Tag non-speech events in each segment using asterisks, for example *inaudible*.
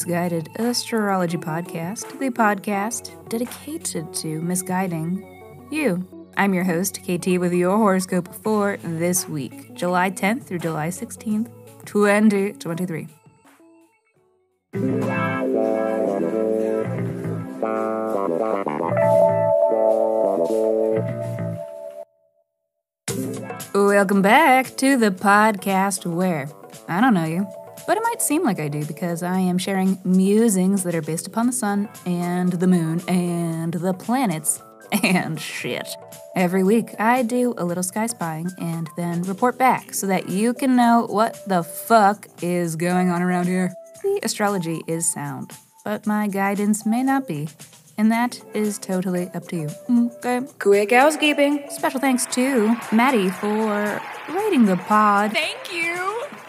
Misguided Astrology Podcast, the podcast dedicated to misguiding you. I'm your host, KT, with your horoscope for this week, July 10th through July 16th, 2023. Welcome back to the podcast where I don't know you, but it might seem like I do because I am sharing musings that are based upon the sun and the moon and the planets *laughs* and shit. Every week, I do a little sky spying and then report back so that you can know what the fuck is going on around here. The astrology is sound, but my guidance may not be. And that is totally up to you. Okay. Quick housekeeping. Special thanks to Maddie for rating the pod. Thank you.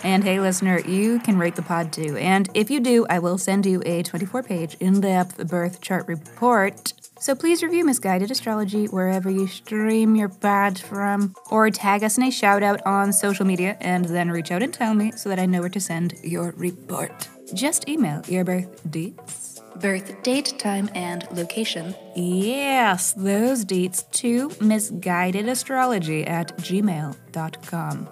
And hey, listener, you can rate the pod too. And if you do, I will send you a 24 page in depth birth chart report. So please review Misguided Astrology wherever you stream your pod from, or tag us in a shout out on social media and then reach out and tell me so that I know where to send your report. Just email your birth dates birth date, time, and location. Yes, those dates to misguidedastrology at gmail.com.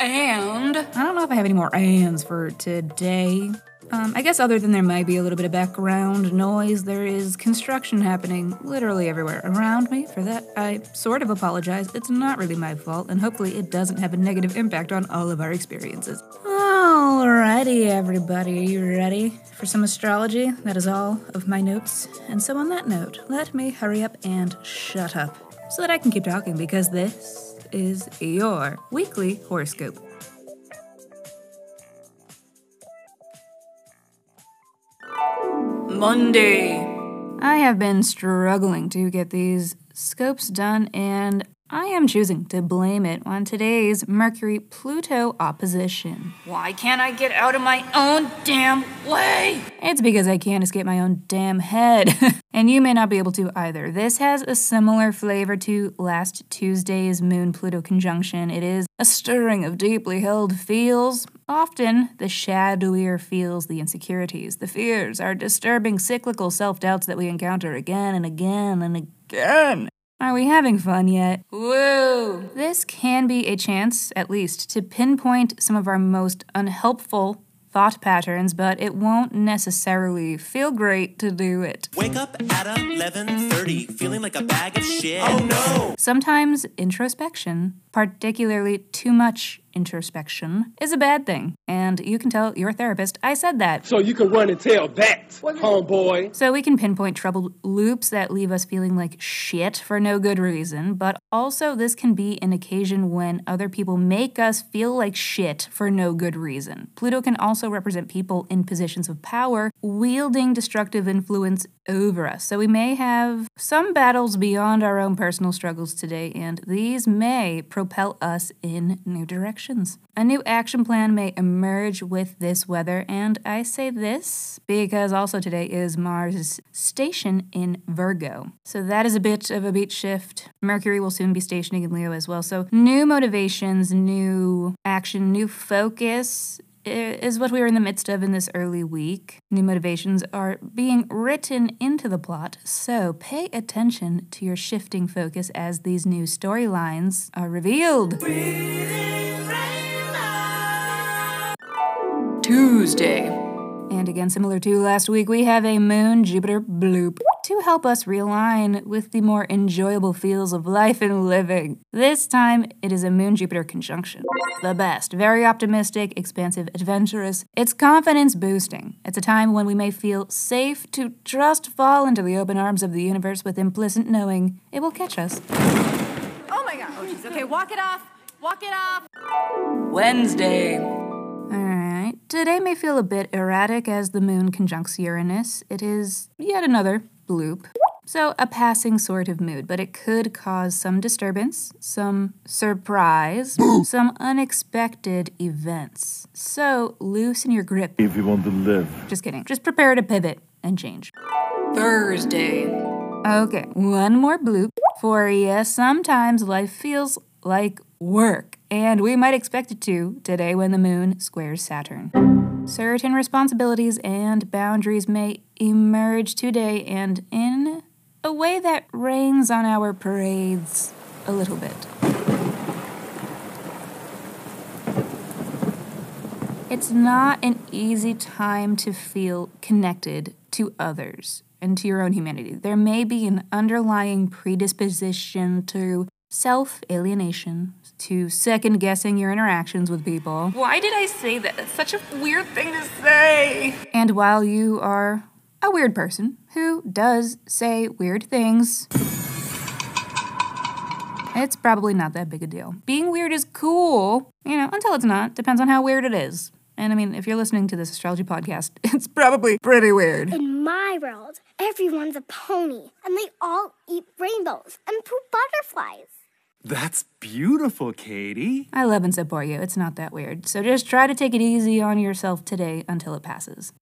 And I don't know if I have any more ands for today. Um, I guess other than there might be a little bit of background noise, there is construction happening literally everywhere around me. For that, I sort of apologize. It's not really my fault, and hopefully it doesn't have a negative impact on all of our experiences. Alrighty, everybody, are you ready for some astrology? That is all of my notes. And so, on that note, let me hurry up and shut up so that I can keep talking because this is your weekly horoscope. Monday. I have been struggling to get these scopes done, and I am choosing to blame it on today's Mercury Pluto opposition. Why can't I get out of my own damn way? It's because I can't escape my own damn head. *laughs* and you may not be able to either. This has a similar flavor to last Tuesday's Moon Pluto conjunction. It is a stirring of deeply held feels. Often, the shadowier feels, the insecurities, the fears, our disturbing cyclical self doubts that we encounter again and again and again. Are we having fun yet? Woo! This can be a chance, at least, to pinpoint some of our most unhelpful thought patterns, but it won't necessarily feel great to do it. Wake up at 11:30 feeling like a bag of shit. Oh no. Sometimes introspection, particularly too much introspection, is a bad thing. And you can tell your therapist I said that. So you can run and tell that, homeboy. So we can pinpoint troubled loops that leave us feeling like shit for no good reason, but also this can be an occasion when other people make us feel like shit for no good reason. Pluto can also represent people in positions of power wielding destructive influence over us. So we may have some battles beyond our own personal struggles today, and these may propel us in new directions. A new action plan may emerge with this weather, and I say this because also today is Mars' station in Virgo. So that is a bit of a beat shift. Mercury will soon be stationing in Leo as well. So new motivations, new action, new focus is what we are in the midst of in this early week. New motivations are being written into the plot, so pay attention to your shifting focus as these new storylines are revealed. Tuesday. And again, similar to last week, we have a Moon Jupiter bloop to help us realign with the more enjoyable feels of life and living. This time, it is a Moon Jupiter conjunction. The best. Very optimistic, expansive, adventurous. It's confidence boosting. It's a time when we may feel safe to just fall into the open arms of the universe with implicit knowing it will catch us. Oh my god. Oh jeez. Okay, walk it off. Walk it off. Wednesday. Alright, today may feel a bit erratic as the moon conjuncts Uranus. It is yet another bloop. So, a passing sort of mood, but it could cause some disturbance, some surprise, some unexpected events. So, loosen your grip. If you want to live. Just kidding. Just prepare to pivot and change. Thursday. Okay, one more bloop for you. Sometimes life feels like work, and we might expect it to today when the moon squares Saturn. Certain responsibilities and boundaries may emerge today and in a way that rains on our parades a little bit. It's not an easy time to feel connected to others and to your own humanity. There may be an underlying predisposition to self alienation, to second guessing your interactions with people. Why did I say that? That's such a weird thing to say. And while you are a weird person who does say weird things, it's probably not that big a deal. Being weird is cool, you know, until it's not. Depends on how weird it is. And I mean, if you're listening to this astrology podcast, *laughs* it's probably pretty weird. In my world, everyone's a pony, and they all eat rainbows and poop butterflies. That's beautiful, Katie. I love and support you. It's not that weird. So just try to take it easy on yourself today until it passes.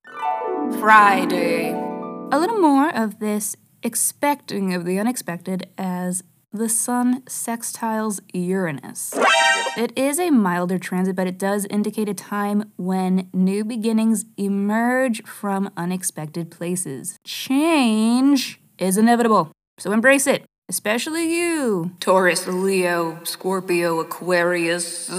Friday. A little more of this expecting of the unexpected as the Sun sextiles Uranus. It is a milder transit, but it does indicate a time when new beginnings emerge from unexpected places. Change is inevitable, so embrace it, especially you. Taurus, Leo, Scorpio, Aquarius.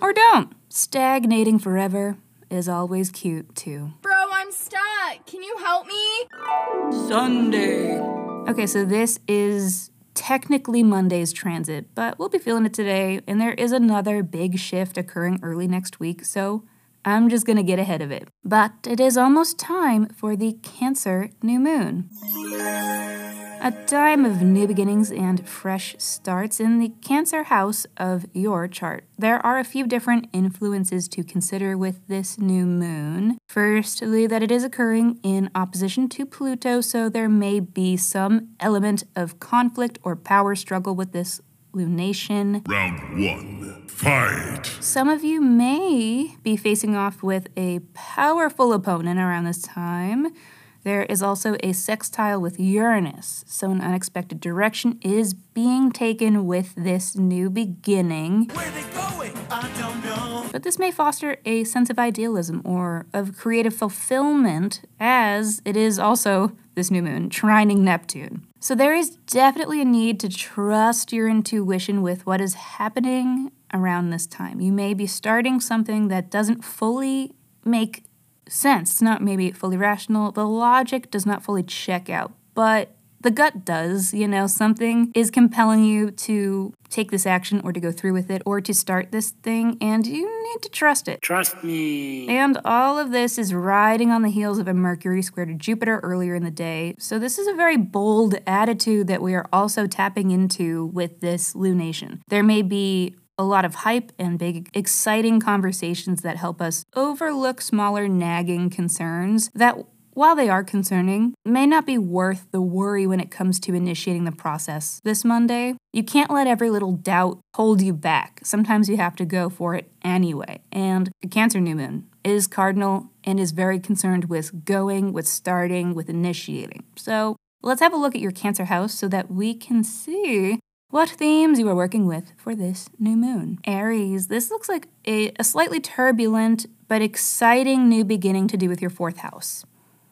Or don't. Stagnating forever is always cute, too. Bro, I'm stuck. Can you help me? Sunday. Okay, so this is technically Monday's transit, but we'll be feeling it today, and there is another big shift occurring early next week, so I'm just gonna get ahead of it. But it is almost time for the Cancer new moon. A time of new beginnings and fresh starts in the Cancer house of your chart. There are a few different influences to consider with this new moon. Firstly, that it is occurring in opposition to Pluto, so there may be some element of conflict or power struggle with this lunation. Round one. Fight. Some of you may be facing off with a powerful opponent around this time. There is also a sextile with Uranus, so an unexpected direction is being taken with this new beginning. Where they going? I don't know. But this may foster a sense of idealism or of creative fulfillment, as it is also this new moon trining Neptune. So there is definitely a need to trust your intuition with what is happening around this time. You may be starting something that doesn't fully make sense. It's not maybe fully rational. The logic does not fully check out, but the gut does. You know, something is compelling you to take this action or to go through with it or to start this thing, and you need to trust it. Trust me. And all of this is riding on the heels of a Mercury square to Jupiter earlier in the day. So, this is a very bold attitude that we are also tapping into with this lunation. There may be a lot of hype and big, exciting conversations that help us overlook smaller, nagging concerns that, while they are concerning, may not be worth the worry when it comes to initiating the process this Monday. You can't let every little doubt hold you back. Sometimes you have to go for it anyway. And the Cancer New Moon is cardinal and is very concerned with going, with starting, with initiating. So let's have a look at your Cancer house so that we can see what themes you are working with for this new moon. Aries, this looks like a, a, slightly turbulent but exciting new beginning to do with your fourth house.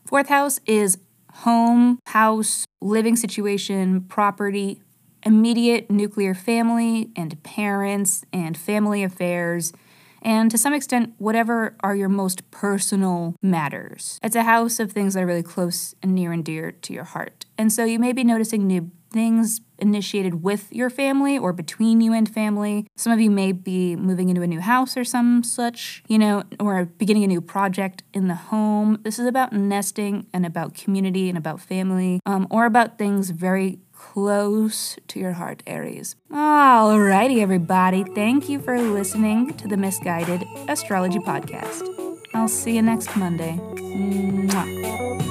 Fourth house is home, house, living situation, property, immediate nuclear family and parents and family affairs. And to some extent, whatever are your most personal matters. It's a house of things that are really close and near and dear to your heart. And so you may be noticing new things initiated with your family or between you and family. Some of you may be moving into a new house or some such, you know, or beginning a new project in the home. This is about nesting and about community and about family, um, or about things very close to your heart, Aries. Alrighty, everybody. Thank you for listening to the Misguided Astrology Podcast. I'll see you next Monday. Mwah.